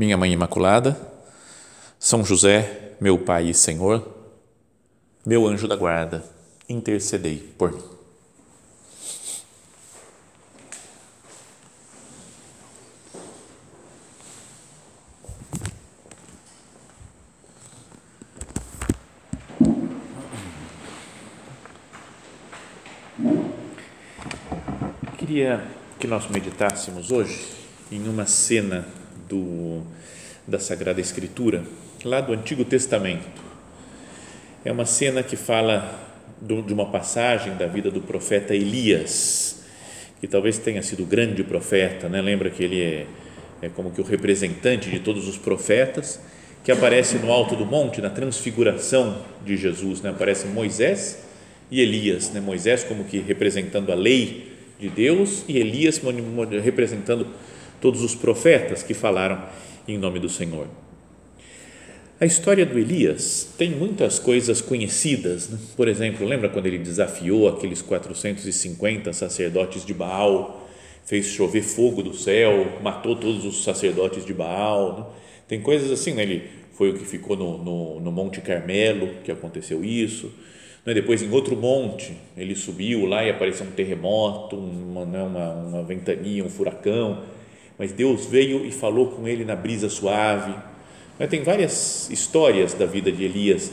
minha Mãe Imaculada, São José, meu Pai e Senhor, meu anjo da guarda, intercedei por mim. Queria que nós meditássemos hoje em uma cena do, da Sagrada Escritura, lá do Antigo Testamento. É uma cena que fala do, de uma passagem da vida do profeta Elias, que talvez tenha sido o grande profeta, né? lembra que ele é, é como que o representante de todos os profetas, que aparece no alto do monte, na transfiguração de Jesus, né? aparece Moisés e Elias, né? Moisés como que representando a lei de Deus e Elias representando todos os profetas que falaram em nome do Senhor. A história do Elias tem muitas coisas conhecidas. Né? Por exemplo, lembra quando ele desafiou aqueles 450 sacerdotes de Baal, fez chover fogo do céu, matou todos os sacerdotes de Baal? Né? Tem coisas assim, né? ele foi o que ficou no, no, no Monte Carmelo, que aconteceu isso. Né? Depois, em outro monte, ele subiu lá e apareceu um terremoto, uma, né? uma, uma ventania, um furacão mas Deus veio e falou com ele na brisa suave. Tem várias histórias da vida de Elias,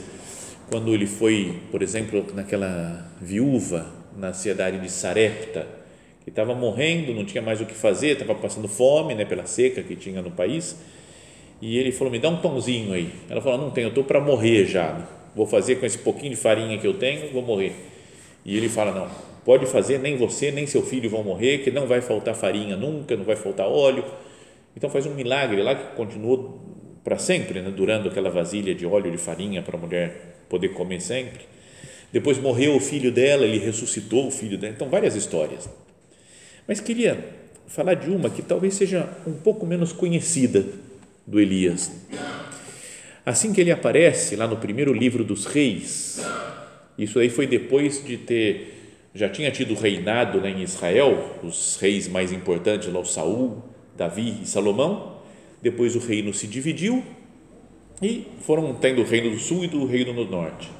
quando ele foi, por exemplo, naquela viúva na cidade de Sarepta, que estava morrendo, não tinha mais o que fazer, estava passando fome, né, pela seca que tinha no país, e ele falou: "Me dá um pãozinho aí". Ela falou: "Não tenho, eu estou para morrer já. Vou fazer com esse pouquinho de farinha que eu tenho, vou morrer". E ele fala: "Não, pode fazer, nem você nem seu filho vão morrer, que não vai faltar farinha nunca, não vai faltar óleo. Então faz um milagre lá que continuou para sempre, né, durando aquela vasilha de óleo de farinha para a mulher poder comer sempre. Depois morreu o filho dela, ele ressuscitou o filho dela. Então várias histórias. Mas queria falar de uma que talvez seja um pouco menos conhecida do Elias. Assim que ele aparece lá no primeiro livro dos reis, isso aí foi depois de ter já tinha tido reinado né, em Israel, os reis mais importantes lá, o Saul, Davi e Salomão. Depois o reino se dividiu e foram tendo o reino do sul e do reino do norte.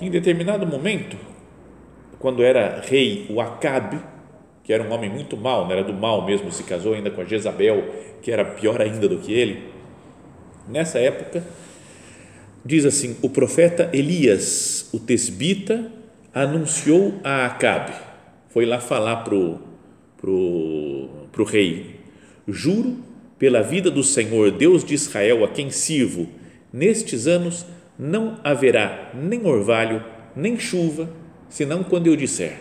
Em determinado momento, quando era rei o Acabe, que era um homem muito mau, né, era do mal mesmo, se casou ainda com a Jezabel, que era pior ainda do que ele. Nessa época, diz assim: o profeta Elias, o tesbita, anunciou a Acabe, foi lá falar para o pro, pro rei, juro pela vida do Senhor Deus de Israel a quem sirvo, nestes anos não haverá nem orvalho, nem chuva, senão quando eu disser.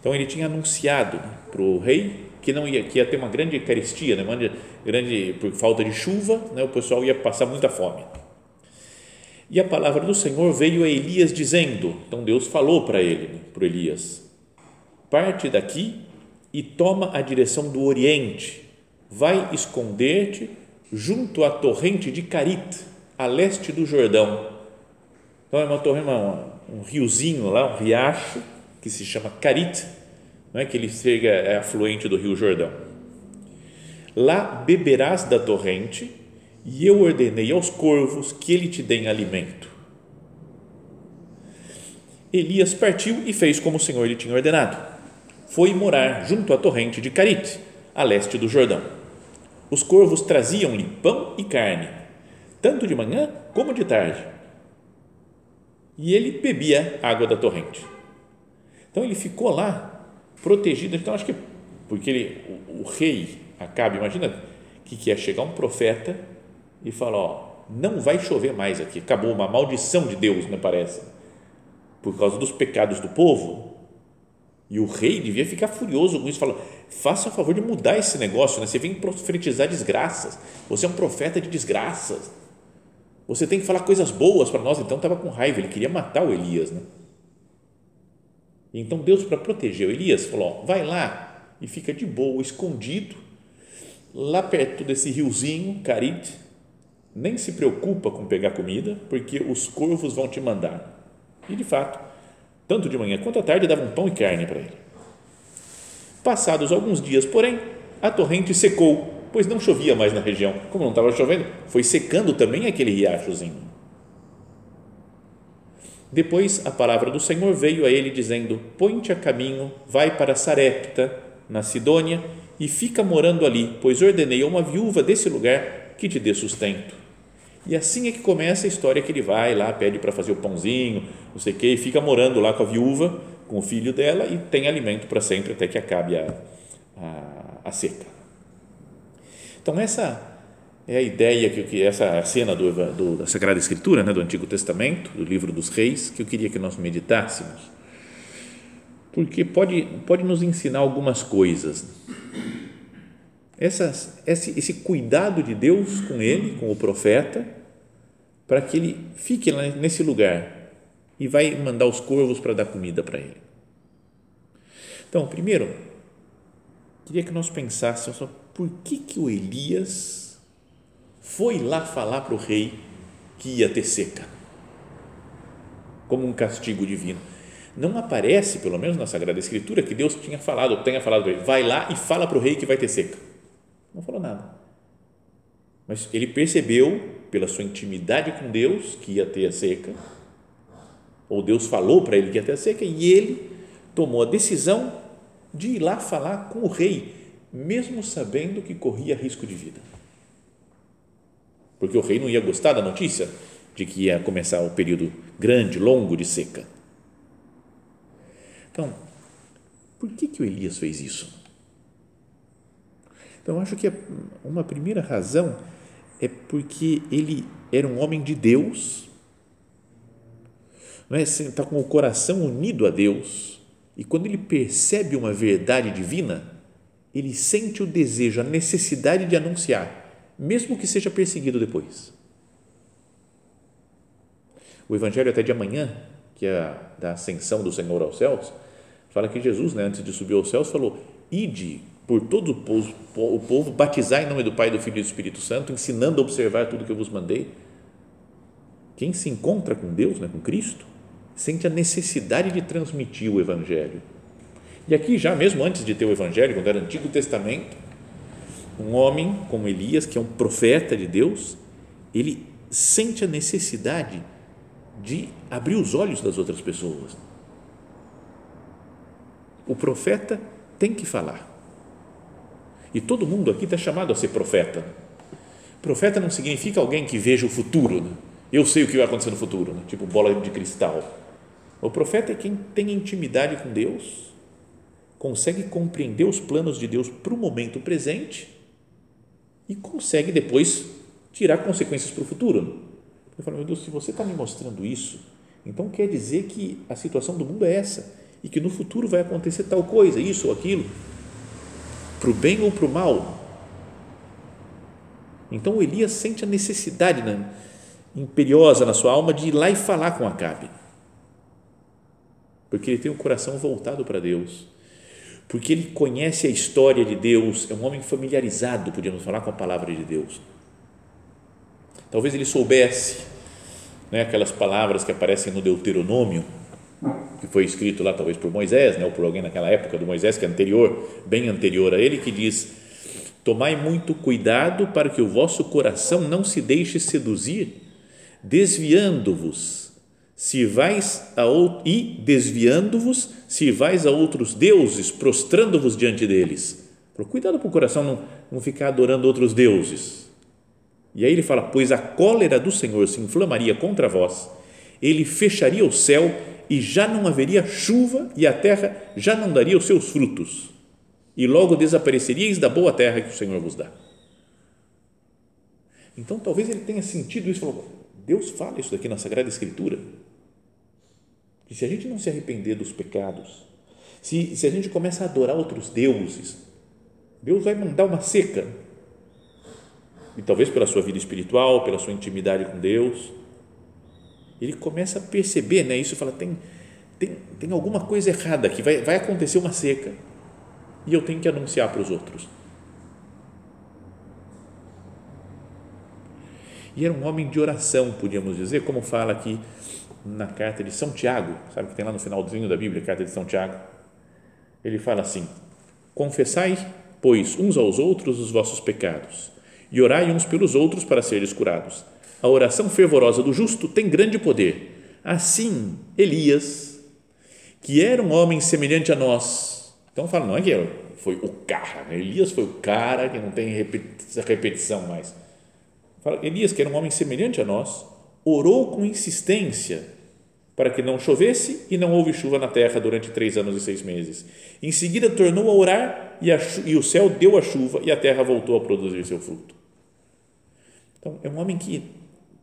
Então ele tinha anunciado para o rei que não ia que ia ter uma grande carestia, né? Uma grande por falta de chuva, né? O pessoal ia passar muita fome. E a palavra do Senhor veio a Elias dizendo, então Deus falou para ele, para Elias, parte daqui e toma a direção do Oriente, vai esconder-te junto à torrente de Carit, a leste do Jordão. Então é uma torre, uma, um riozinho lá, um riacho que se chama Carit, não é que ele chega é afluente do Rio Jordão. Lá beberás da torrente e eu ordenei aos corvos que ele te deem alimento. Elias partiu e fez como o Senhor lhe tinha ordenado. Foi morar junto à torrente de Carite, a leste do Jordão. Os corvos traziam-lhe pão e carne, tanto de manhã como de tarde. E ele bebia água da torrente. Então ele ficou lá, protegido. Então acho que, porque ele, o, o rei Acabe, imagina que, que chegar um profeta e fala: ó, não vai chover mais aqui, acabou uma maldição de Deus, me parece, por causa dos pecados do povo. E o rei devia ficar furioso com isso, falou: faça o favor de mudar esse negócio, né? você vem profetizar desgraças, você é um profeta de desgraças, você tem que falar coisas boas para nós. Então estava com raiva, ele queria matar o Elias. Né? Então Deus, para proteger o Elias, falou: ó, vai lá e fica de boa, escondido, lá perto desse riozinho, Carit, nem se preocupa com pegar comida, porque os corvos vão te mandar. E de fato, tanto de manhã quanto à tarde, davam pão e carne para ele. Passados alguns dias, porém, a torrente secou, pois não chovia mais na região. Como não estava chovendo, foi secando também aquele riachozinho. Depois a palavra do Senhor veio a ele dizendo: Põe-te a caminho, vai para Sarepta, na Sidônia, e fica morando ali, pois ordenei a uma viúva desse lugar que te dê sustento. E assim é que começa a história que ele vai lá, pede para fazer o pãozinho, não sei o quê, e fica morando lá com a viúva, com o filho dela e tem alimento para sempre até que acabe a, a, a, seca. Então essa é a ideia que, que essa cena do, do, da Sagrada Escritura, né, do Antigo Testamento, do livro dos Reis, que eu queria que nós meditássemos, porque pode pode nos ensinar algumas coisas essas, esse, esse cuidado de Deus com ele, com o profeta, para que ele fique nesse lugar e vai mandar os corvos para dar comida para ele. Então, primeiro, queria que nós pensássemos por que, que o Elias foi lá falar para o rei que ia ter seca, como um castigo divino. Não aparece, pelo menos na Sagrada Escritura, que Deus tinha falado, tenha falado para ele, vai lá e fala para o rei que vai ter seca não falou nada. Mas ele percebeu, pela sua intimidade com Deus, que ia ter a seca, ou Deus falou para ele que ia ter a seca, e ele tomou a decisão de ir lá falar com o rei, mesmo sabendo que corria risco de vida. Porque o rei não ia gostar da notícia de que ia começar o período grande, longo de seca. Então, por que, que o Elias fez isso? Então, acho que uma primeira razão é porque ele era um homem de Deus, não é? está com o coração unido a Deus, e quando ele percebe uma verdade divina, ele sente o desejo, a necessidade de anunciar, mesmo que seja perseguido depois. O Evangelho até de amanhã, que é da ascensão do Senhor aos céus, fala que Jesus, né, antes de subir aos céus, falou: Ide por todo o povo, batizar em nome do Pai, do Filho e do Espírito Santo, ensinando a observar tudo que eu vos mandei. Quem se encontra com Deus, né, com Cristo, sente a necessidade de transmitir o Evangelho. E aqui, já mesmo antes de ter o Evangelho, quando era Antigo Testamento, um homem como Elias, que é um profeta de Deus, ele sente a necessidade de abrir os olhos das outras pessoas. O profeta tem que falar. E todo mundo aqui está chamado a ser profeta. Profeta não significa alguém que veja o futuro. Né? Eu sei o que vai acontecer no futuro, né? tipo bola de cristal. O profeta é quem tem intimidade com Deus, consegue compreender os planos de Deus para o momento presente e consegue depois tirar consequências para o futuro. Eu falo, meu Deus, se você está me mostrando isso, então quer dizer que a situação do mundo é essa e que no futuro vai acontecer tal coisa, isso ou aquilo para o bem ou para o mal. Então o Elias sente a necessidade imperiosa na sua alma de ir lá e falar com Acabe. Porque ele tem o coração voltado para Deus. Porque ele conhece a história de Deus, é um homem familiarizado, podíamos falar, com a palavra de Deus. Talvez ele soubesse né, aquelas palavras que aparecem no Deuteronômio, que foi escrito lá talvez por Moisés, né, ou por alguém naquela época do Moisés, que é anterior, bem anterior a ele, que diz: Tomai muito cuidado para que o vosso coração não se deixe seduzir, desviando-vos, se vais a e desviando-vos, se vais a outros deuses, prostrando-vos diante deles. Cuidado para o coração não, não ficar adorando outros deuses. E aí ele fala: Pois a cólera do Senhor se inflamaria contra vós, ele fecharia o céu e já não haveria chuva e a terra já não daria os seus frutos, e logo desapareceríeis da boa terra que o Senhor vos dá. Então, talvez ele tenha sentido isso, falou, Deus fala isso daqui na Sagrada Escritura, que se a gente não se arrepender dos pecados, Se, se a gente começa a adorar outros deuses, Deus vai mandar uma seca. E talvez pela sua vida espiritual, pela sua intimidade com Deus, ele começa a perceber, né? Isso fala, tem, tem, tem alguma coisa errada aqui, vai, vai acontecer uma seca e eu tenho que anunciar para os outros. E era um homem de oração, podíamos dizer, como fala aqui na carta de São Tiago, sabe que tem lá no finalzinho da Bíblia, a carta de São Tiago. Ele fala assim: Confessai, pois, uns aos outros os vossos pecados, e orai uns pelos outros para seres curados. A oração fervorosa do justo tem grande poder. Assim, Elias, que era um homem semelhante a nós, então fala, não é que foi o cara, né? Elias foi o cara que não tem repetição mais. Fala, Elias, que era um homem semelhante a nós, orou com insistência para que não chovesse e não houve chuva na terra durante três anos e seis meses. Em seguida, tornou a orar e, a, e o céu deu a chuva e a terra voltou a produzir seu fruto. Então, é um homem que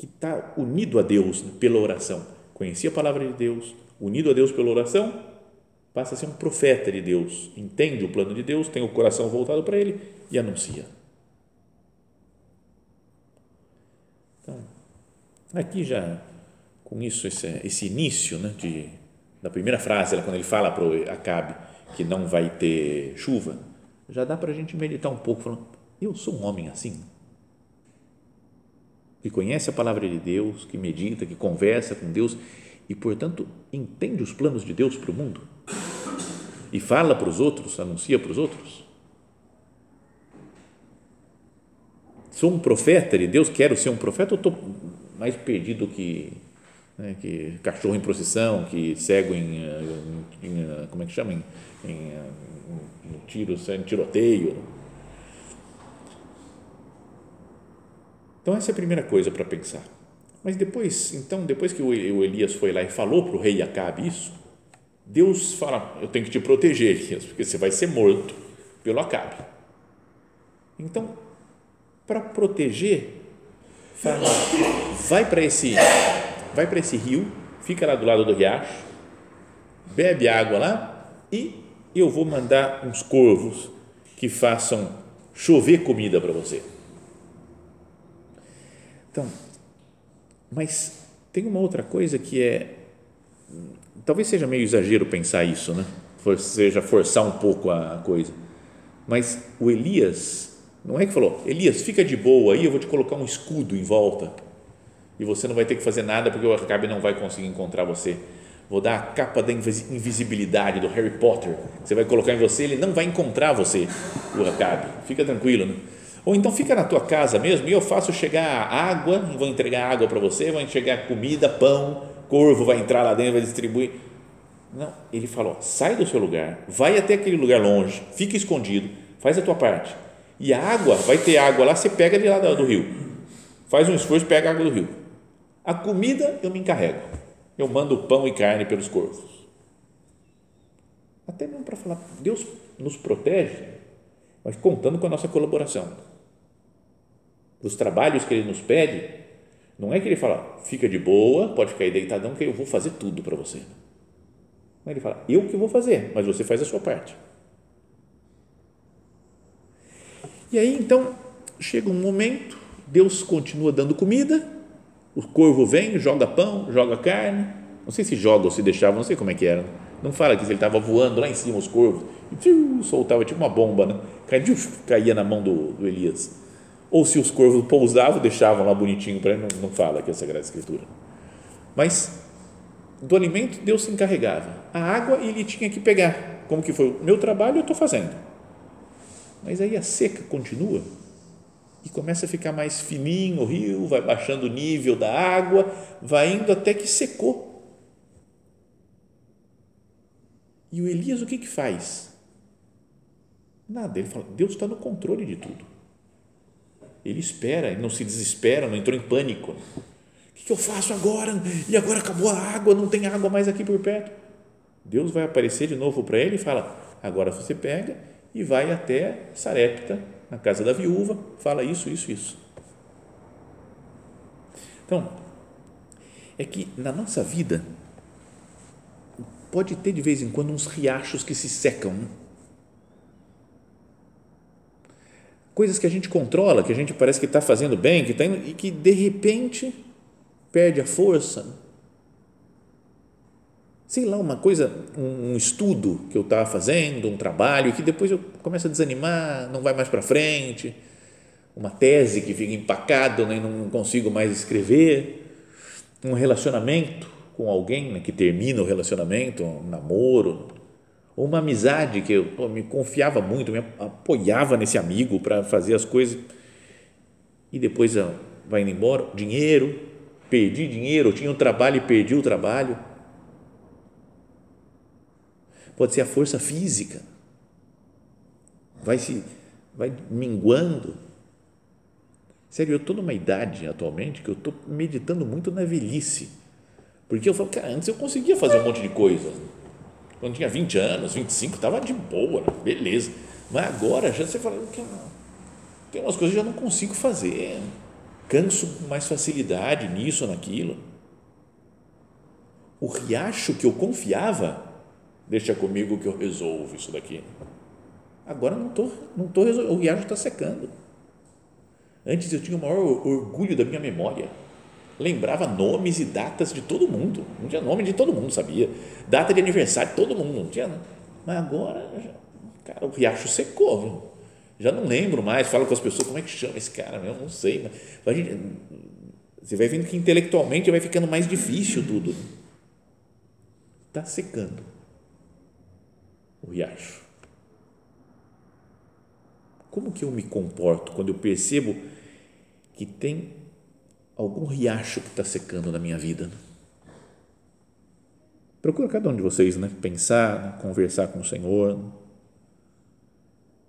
está unido a Deus pela oração. Conhecia a palavra de Deus, unido a Deus pela oração, passa a ser um profeta de Deus, entende o plano de Deus, tem o coração voltado para ele e anuncia. Então, aqui já com isso, esse, esse início né, de, da primeira frase, quando ele fala para o Acabe que não vai ter chuva, já dá para a gente meditar um pouco, falando, eu sou um homem assim, que conhece a palavra de Deus, que medita, que conversa com Deus e, portanto, entende os planos de Deus para o mundo e fala para os outros, anuncia para os outros. Sou um profeta de Deus, quero ser um profeta ou estou mais perdido que né, que cachorro em procissão, que cego em, em, em como é que chama, em, em, em tiro, em tiroteio. Então essa é a primeira coisa para pensar. Mas depois, então, depois que o Elias foi lá e falou para o rei Acabe isso, Deus fala, eu tenho que te proteger, Elias, porque você vai ser morto pelo Acabe. Então, para proteger, fala, vai para esse vai para esse rio, fica lá do lado do riacho, bebe água lá e eu vou mandar uns corvos que façam chover comida para você. Então, mas tem uma outra coisa que é, talvez seja meio exagero pensar isso, né? For, seja forçar um pouco a coisa, mas o Elias, não é que falou, Elias, fica de boa aí, eu vou te colocar um escudo em volta e você não vai ter que fazer nada porque o Acabe não vai conseguir encontrar você. Vou dar a capa da invisibilidade do Harry Potter. Você vai colocar em você, ele não vai encontrar você, o Acabe. Fica tranquilo, né? Ou então fica na tua casa mesmo e eu faço chegar água, vou entregar água para você, vou entregar comida, pão, corvo vai entrar lá dentro, vai distribuir. Não, ele falou: sai do seu lugar, vai até aquele lugar longe, fica escondido, faz a tua parte. E a água, vai ter água lá, você pega de lá do rio. Faz um esforço pega a água do rio. A comida eu me encarrego. Eu mando pão e carne pelos corvos. Até mesmo para falar, Deus nos protege, mas contando com a nossa colaboração. Os trabalhos que Ele nos pede, não é que Ele fala, fica de boa, pode ficar aí deitadão, que eu vou fazer tudo para você. Não, Ele fala, eu que vou fazer, mas você faz a sua parte. E aí, então, chega um momento, Deus continua dando comida, o corvo vem, joga pão, joga carne. Não sei se joga ou se deixava, não sei como é que era. Não fala que ele estava voando lá em cima os corvos e soltava tipo uma bomba, né? Caía, caía na mão do, do, Elias. Ou se os corvos pousavam, deixavam lá bonitinho para ele, não, não fala aqui a Sagrada Escritura. Mas do alimento Deus se encarregava. A água ele tinha que pegar. Como que foi? O meu trabalho eu estou fazendo. Mas aí a seca continua e começa a ficar mais fininho o rio, vai baixando o nível da água, vai indo até que secou. E o Elias o que que faz? Nada, ele fala, Deus está no controle de tudo. Ele espera, ele não se desespera, não entrou em pânico. O que, eu faço agora? E agora acabou a água, não tem água mais aqui por perto. Deus vai aparecer de novo para ele e fala: agora você pega e vai até Sarepta, na casa da viúva, fala isso, isso, isso. Então, é que na nossa vida, pode ter de vez em quando uns riachos que se secam. Né? Coisas que a gente controla, que a gente parece que está fazendo bem, que tá indo, e que de repente perde a força. Sei lá, uma coisa, um, estudo que eu estava fazendo, um trabalho, que depois eu começo a desanimar, não vai mais para frente, uma tese que fica empacada, né, não consigo mais escrever, um relacionamento com alguém né, que termina o relacionamento, um namoro, ou uma amizade que eu pô, me confiava muito, me apoiava nesse amigo para fazer as coisas e depois vai indo embora, dinheiro, perdi dinheiro, tinha um trabalho e perdi o trabalho. Pode ser a força física, vai se vai minguando. Sério, eu estou numa idade atualmente que eu estou meditando muito na velhice porque eu falo, cara, antes eu conseguia fazer um monte de coisa. Quando tinha 20 anos, 25, estava de boa, né? beleza. Mas agora já você fala, tem umas coisas que eu já não consigo fazer. Canso com mais facilidade nisso ou naquilo. O riacho que eu confiava, deixa comigo que eu resolvo isso daqui. Agora não estou não tô resolvendo, o riacho está secando. Antes eu tinha o maior orgulho da minha memória lembrava nomes e datas de todo mundo. Não tinha nome de todo mundo, sabia. Data de aniversário de todo mundo, não tinha. Mas agora, cara, o riacho secou. Viu? Já não lembro mais. Falo com as pessoas, como é que chama esse cara? Eu não sei. Mas, mas gente, você vai vendo que intelectualmente vai ficando mais difícil tudo. Está secando o riacho. Como que eu me comporto quando eu percebo que tem algum riacho que está secando na minha vida. Procura cada um de vocês né? pensar, né? conversar com o Senhor.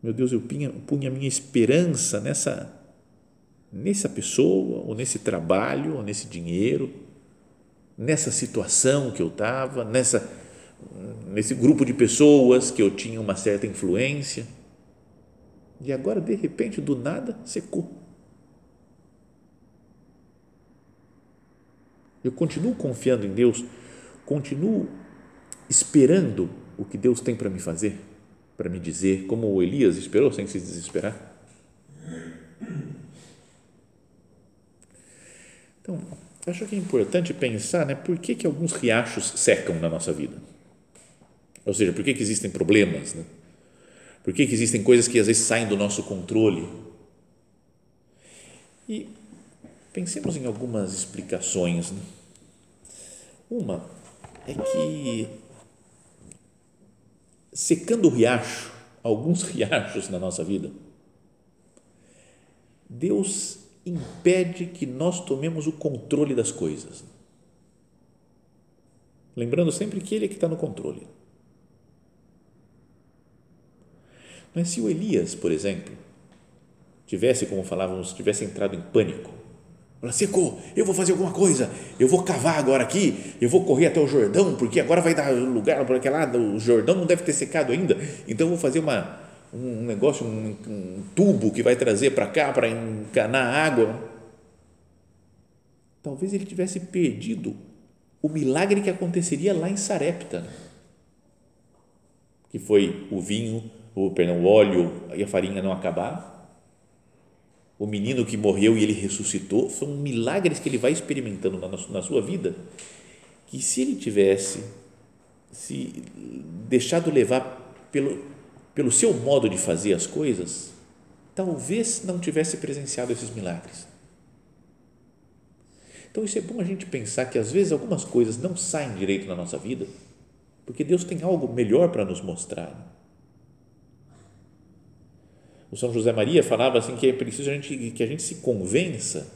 Meu Deus, eu punha a minha esperança nessa, nessa pessoa, ou nesse trabalho, ou nesse dinheiro, nessa situação que eu estava, nessa, nesse grupo de pessoas que eu tinha uma certa influência. E agora, de repente, do nada, secou Eu continuo confiando em Deus, continuo esperando o que Deus tem para me fazer, para me dizer, como o Elias esperou sem se desesperar. Então, acho que é importante pensar, né, por que, que alguns riachos secam na nossa vida? Ou seja, por que, que existem problemas? Né? Por que, que existem coisas que às vezes saem do nosso controle? E Pensemos em algumas explicações. Né? Uma é que, secando o riacho, alguns riachos na nossa vida, Deus impede que nós tomemos o controle das coisas. Lembrando sempre que Ele é que está no controle. Mas se o Elias, por exemplo, tivesse, como falávamos, tivesse entrado em pânico, secou, eu vou fazer alguma coisa, eu vou cavar agora aqui, eu vou correr até o Jordão, porque agora vai dar lugar para aquele lado, o Jordão não deve ter secado ainda, então eu vou fazer uma, um negócio, um, um tubo que vai trazer para cá para encanar água. Talvez ele tivesse perdido o milagre que aconteceria lá em Sarepta, que foi o vinho, o, perdão, o óleo e a farinha não acabar o menino que morreu e ele ressuscitou, são milagres que ele vai experimentando na, na sua vida, que se ele tivesse se deixado levar pelo, pelo seu modo de fazer as coisas, talvez não tivesse presenciado esses milagres. Então, isso é bom a gente pensar que às vezes algumas coisas não saem direito na nossa vida, porque Deus tem algo melhor para nos mostrar o São José Maria falava assim que é preciso a gente, que a gente se convença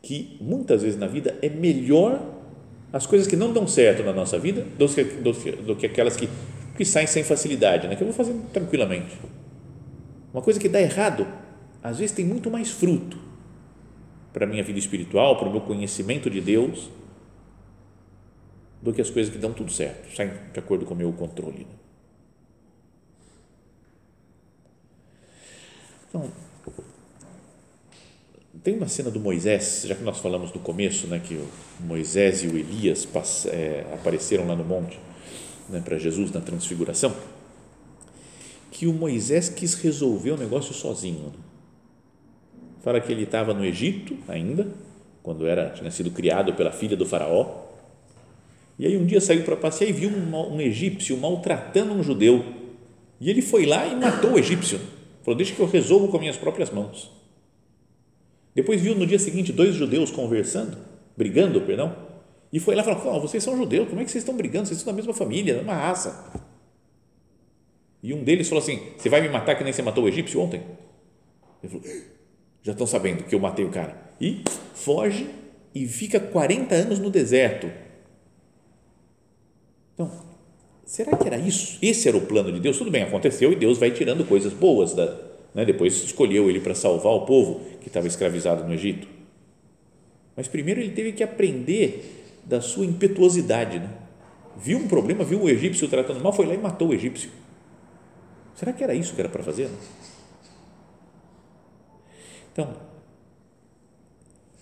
que muitas vezes na vida é melhor as coisas que não dão certo na nossa vida do que, do, do que aquelas que, que saem sem facilidade, né? que eu vou fazer tranquilamente. Uma coisa que dá errado, às vezes tem muito mais fruto para a minha vida espiritual, para o meu conhecimento de Deus, do que as coisas que dão tudo certo, saem de acordo com o meu controle. Né? Então, tem uma cena do Moisés, já que nós falamos no começo, né, que o Moisés e o Elias é, apareceram lá no monte. né, para Jesus na transfiguração, que o Moisés quis resolver o negócio sozinho. Né? Fala que ele estava no Egito ainda, quando era tinha sido criado pela filha do faraó. E aí um dia saiu para passear e viu um, um, egípcio maltratando um judeu. E ele foi lá e matou o egípcio. Falou: Deixa que eu resolvo com minhas próprias mãos. Depois viu no dia seguinte dois judeus conversando, brigando, perdão, e foi lá e falou: Vocês são judeus, como é que vocês estão brigando? Vocês são da mesma família, da mesma raça. E um deles falou assim: Você vai me matar que nem você matou o egípcio ontem? Ele falou: Já estão sabendo que eu matei o cara. E foge e fica 40 anos no deserto. Então, será que era isso? Esse era o plano de Deus? Tudo bem, aconteceu e Deus vai tirando coisas boas. Da, né? Depois escolheu ele para salvar o povo que estava escravizado no Egito. Mas primeiro ele teve que aprender da sua impetuosidade. Né? Viu um problema, viu o egípcio tratando mal, foi lá e matou o egípcio. Será que era isso que era para fazer? Então,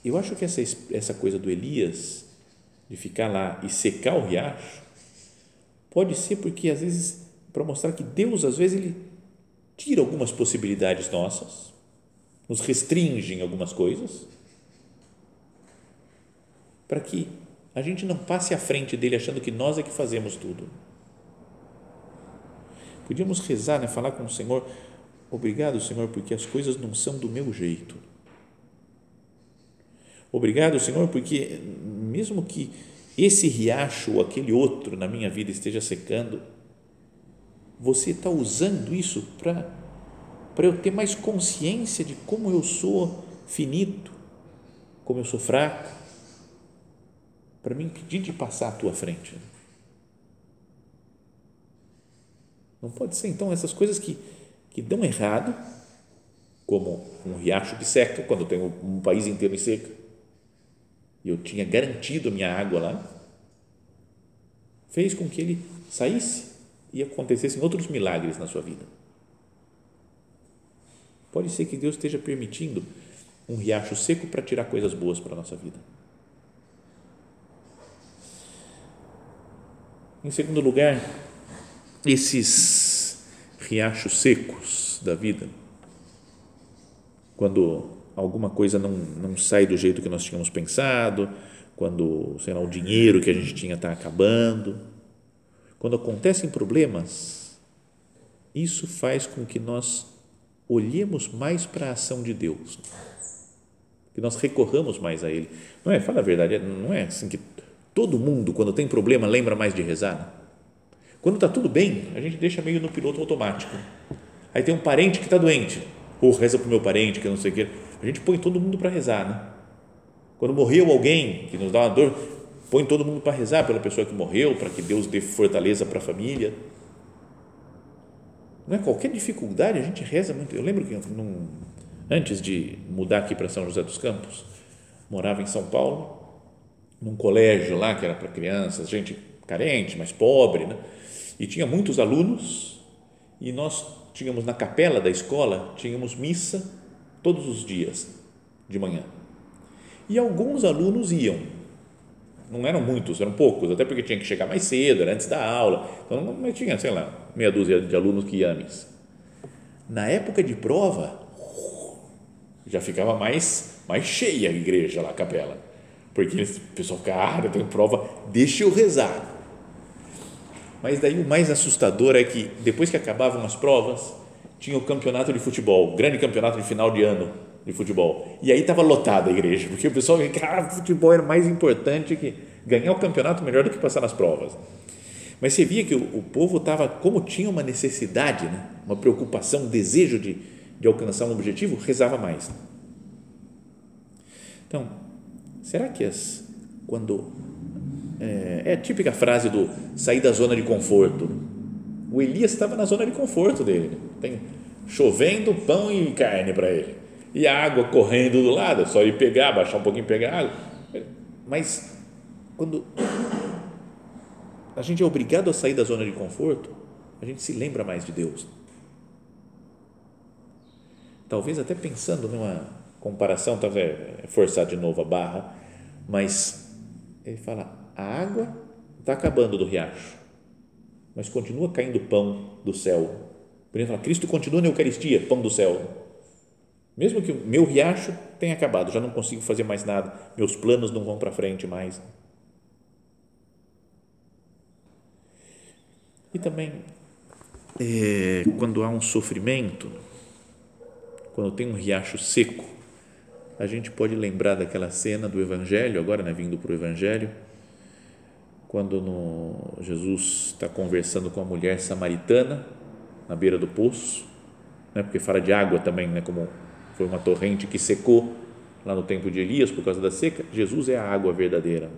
eu acho que essa, essa coisa do Elias, de ficar lá e secar o riacho, pode ser porque, às vezes, para mostrar que Deus, às vezes, ele tira algumas possibilidades nossas, nos restringe em algumas coisas, para que a gente não passe à frente dele achando que nós é que fazemos tudo. Podíamos rezar, né? falar com o Senhor, obrigado, Senhor, porque as coisas não são do meu jeito. Obrigado, Senhor, porque mesmo que esse riacho ou aquele outro na minha vida esteja secando, você está usando isso para para eu ter mais consciência de como eu sou finito, como eu sou fraco, para me impedir de passar à tua frente. Não pode ser, então, essas coisas que, que dão errado, como um riacho que seca, quando tem um país inteiro em seca, e eu tinha garantido a minha água lá, fez com que ele saísse e acontecessem outros milagres na sua vida. Pode ser que Deus esteja permitindo um riacho seco para tirar coisas boas para a nossa vida. Em segundo lugar, esses riachos secos da vida, quando alguma coisa não, não sai do jeito que nós tínhamos pensado, quando, sei lá, o dinheiro que a gente tinha está acabando, quando acontecem problemas, isso faz com que nós olhemos mais para a ação de Deus, que nós recorramos mais a Ele. Não é? Fala a verdade, não é assim que todo mundo, quando tem problema, lembra mais de rezar. Quando está tudo bem, a gente deixa meio no piloto automático. Aí tem um parente que está doente, ou reza para o meu parente, que não sei o quê. A gente põe todo mundo para rezar, né? Quando morreu alguém que nos dá uma dor, põe todo mundo para rezar pela pessoa que morreu, para que Deus dê fortaleza para a família. Não é qualquer dificuldade, a gente reza muito. Eu lembro que num, antes de mudar aqui para São José dos Campos, morava em São Paulo, num colégio lá que era para crianças, gente carente, mais pobre, né? e tinha muitos alunos e nós tínhamos na capela da escola, tínhamos missa todos os dias de manhã. E alguns alunos iam, não eram muitos, eram poucos, até porque tinha que chegar mais cedo, era antes da aula, então não tinha, sei lá, meia dúzia de alunos que iam. Na época de prova, já ficava mais, mais cheia a igreja lá, a capela, porque o pessoal, cara, tem prova, deixa eu rezar mas daí o mais assustador é que depois que acabavam as provas, tinha o campeonato de futebol, grande campeonato de final de ano de futebol. E aí estava lotada a igreja, porque o pessoal, cara, futebol era mais importante que ganhar o campeonato melhor do que passar nas provas. Mas você via que o, o povo estava, como tinha uma necessidade, né? uma preocupação, um desejo de, de alcançar um objetivo, rezava mais. Então, será que as, quando é, é a típica frase do sair da zona de conforto. O Elias estava na zona de conforto dele. Tem chovendo pão e carne para ele. E a água correndo do lado, é só ir pegar, baixar um pouquinho e pegar água. Mas quando a gente é obrigado a sair da zona de conforto, a gente se lembra mais de Deus. Talvez até pensando numa comparação, talvez forçar de novo a barra, mas ele fala: a água está acabando do riacho. Mas continua caindo pão do céu. Por exemplo, Cristo continua na Eucaristia, pão do céu. Mesmo que o meu riacho tenha acabado, já não consigo fazer mais nada, meus planos não vão para frente mais. E também, é, quando há um sofrimento, quando tem um riacho seco, a gente pode lembrar daquela cena do Evangelho, agora né, vindo para o Evangelho, quando no, Jesus está conversando com a mulher samaritana na beira do poço, né, porque fala de água também, né, como foi uma torrente que secou lá no tempo de Elias por causa da seca. Jesus é a água verdadeira.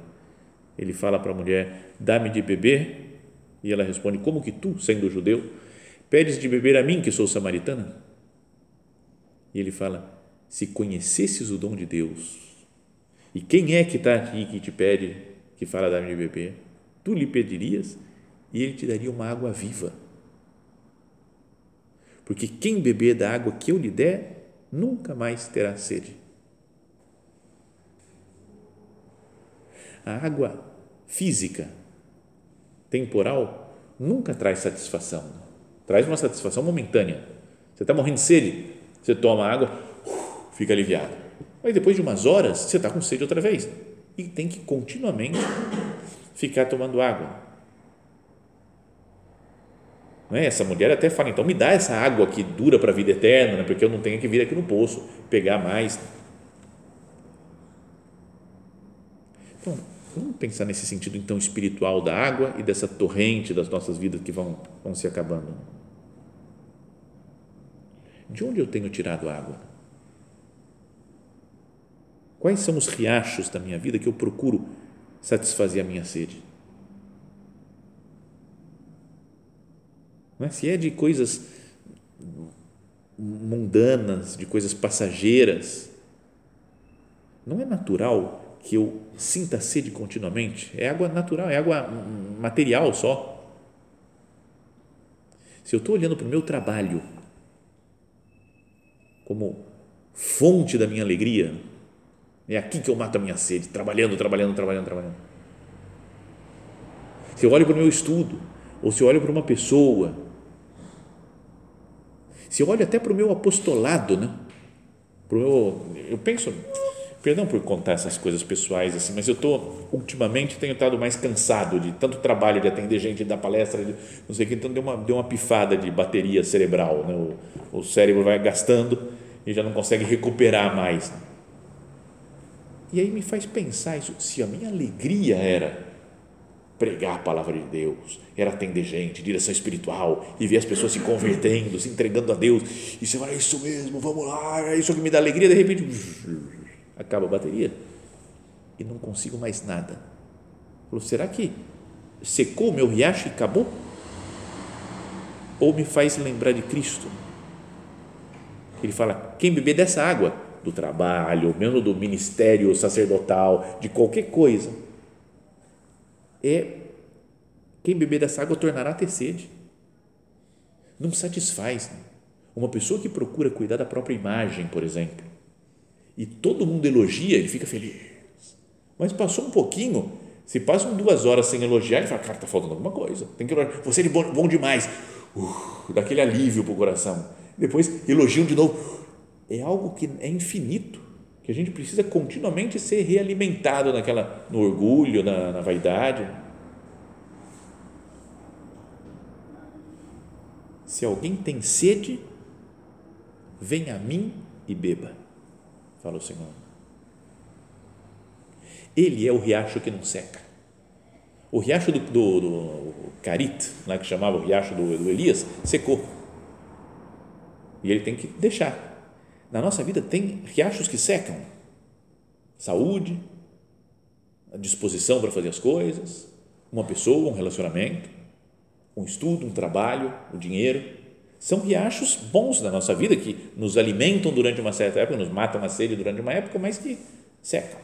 Ele fala para a mulher: Dá-me de beber e ela responde: Como que tu, sendo judeu, pedes de beber a mim, que sou samaritana? E ele fala: Se conhecesses o dom de Deus, e quem é que está aqui que te pede, que fala dá-me de beber, tu lhe pedirias e ele te daria uma água viva. Porque quem beber da água que eu lhe der, nunca mais terá sede. A água física temporal nunca traz satisfação. Traz uma satisfação momentânea. Você está morrendo de sede, você toma água, fica aliviado. Mas depois de umas horas, você está com sede outra vez. E tem que continuamente ficar tomando água. Não é? Essa mulher até fala, então me dá essa água que dura para a vida eterna, né? porque eu não tenho que vir aqui no poço pegar mais. Então, Vamos pensar nesse sentido então espiritual da água e dessa torrente das nossas vidas que vão, vão se acabando. De onde eu tenho tirado água? Quais são os riachos da minha vida que eu procuro satisfazer a minha sede? É? Se é de coisas mundanas, de coisas passageiras, não é natural que eu sinta sede continuamente, é água natural, é água material só. Se eu estou olhando para o meu trabalho como fonte da minha alegria, é aqui que eu mato a minha sede, trabalhando, trabalhando, trabalhando, trabalhando. Se eu olho para o meu estudo, ou se eu olho para uma pessoa, se eu olho até para o meu apostolado, né? Para o meu, eu penso, Perdão por contar essas coisas pessoais assim, mas eu tô ultimamente tenho estado mais cansado de tanto trabalho de atender gente, de dar palestra, de, não sei o que, então deu uma deu uma pifada de bateria cerebral, né? o, o cérebro vai gastando e já não consegue recuperar mais. E aí me faz pensar isso, se a minha alegria era pregar a palavra de Deus, era atender gente, direção espiritual e ver as pessoas se convertendo, se entregando a Deus, e você vai, é isso mesmo, vamos lá, é isso que me dá alegria, de repente acaba a bateria e não consigo mais nada. Falou, será que secou o meu riacho e acabou? Ou me faz lembrar de Cristo? Ele fala, quem beber dessa água, do trabalho, mesmo do ministério sacerdotal, de qualquer coisa, é quem beber dessa água tornará a ter sede. Não satisfaz. Né? Uma pessoa que procura cuidar da própria imagem, por exemplo, e todo mundo elogia, ele fica feliz. Mas passou um pouquinho, se passam duas horas sem elogiar, ele fala, cara, está faltando alguma coisa, tem que. Você é bom, bom demais, uh, dá aquele alívio para o coração. Depois elogiam de novo. É algo que é infinito, que a gente precisa continuamente ser realimentado naquela, no orgulho, na, na vaidade. Se alguém tem sede, venha a mim e beba fala o Senhor. Ele é o riacho que não seca. O riacho do, do, do Carit, lá que chamava o riacho do, do Elias, secou. E ele tem que deixar. Na nossa vida tem riachos que secam. Saúde, a disposição para fazer as coisas, uma pessoa, um relacionamento, um estudo, um trabalho, o dinheiro são riachos bons da nossa vida que nos alimentam durante uma certa época, nos matam a sede durante uma época, mas que secam.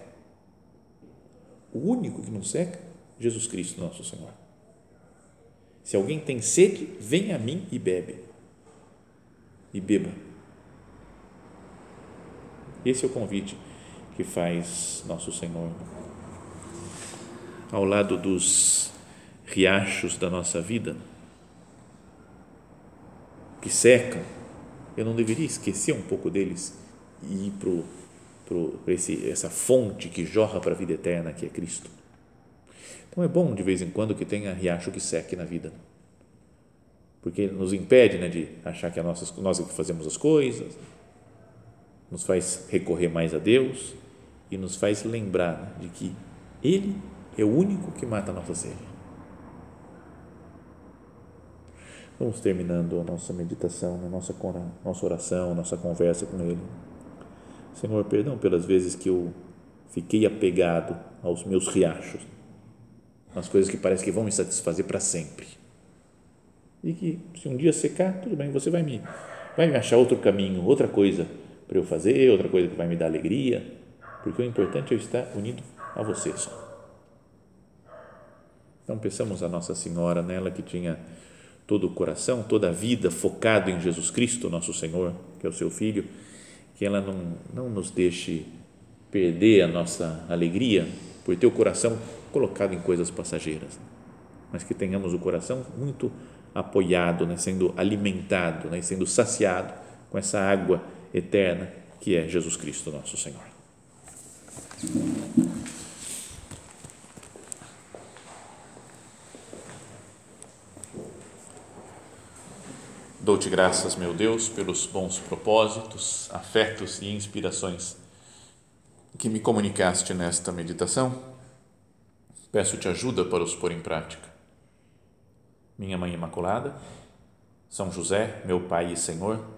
O único que não seca, Jesus Cristo, nosso Senhor. Se alguém tem sede, venha a mim e bebe. E beba. Esse é o convite que faz nosso Senhor. Ao lado dos riachos da nossa vida, que secam, eu não deveria esquecer um pouco deles e ir para essa fonte que jorra para a vida eterna, que é Cristo. Então é bom de vez em quando que tenha riacho que seque na vida, porque nos impede né, de achar que é nossas, nós é que fazemos as coisas, nos faz recorrer mais a Deus e nos faz lembrar né, de que Ele é o único que mata a nossa sede. Vamos terminando a nossa meditação, a nossa, nossa oração, nossa conversa com Ele. Senhor, perdão pelas vezes que eu fiquei apegado aos meus riachos, as coisas que parece que vão me satisfazer para sempre. E que se um dia secar, tudo bem, você vai me, vai me achar outro caminho, outra coisa para eu fazer, outra coisa que vai me dar alegria, porque o importante é eu estar unido a você só. Então, pensamos a Nossa Senhora, nela que tinha todo o coração, toda a vida focado em Jesus Cristo, nosso Senhor, que é o seu Filho, que ela não, não nos deixe perder a nossa alegria por ter o coração colocado em coisas passageiras, mas que tenhamos o coração muito apoiado, né, sendo alimentado, né, sendo saciado com essa água eterna que é Jesus Cristo, nosso Senhor. Dou-te graças, meu Deus, pelos bons propósitos, afetos e inspirações que me comunicaste nesta meditação. Peço-te ajuda para os pôr em prática. Minha Mãe Imaculada, São José, meu Pai e Senhor,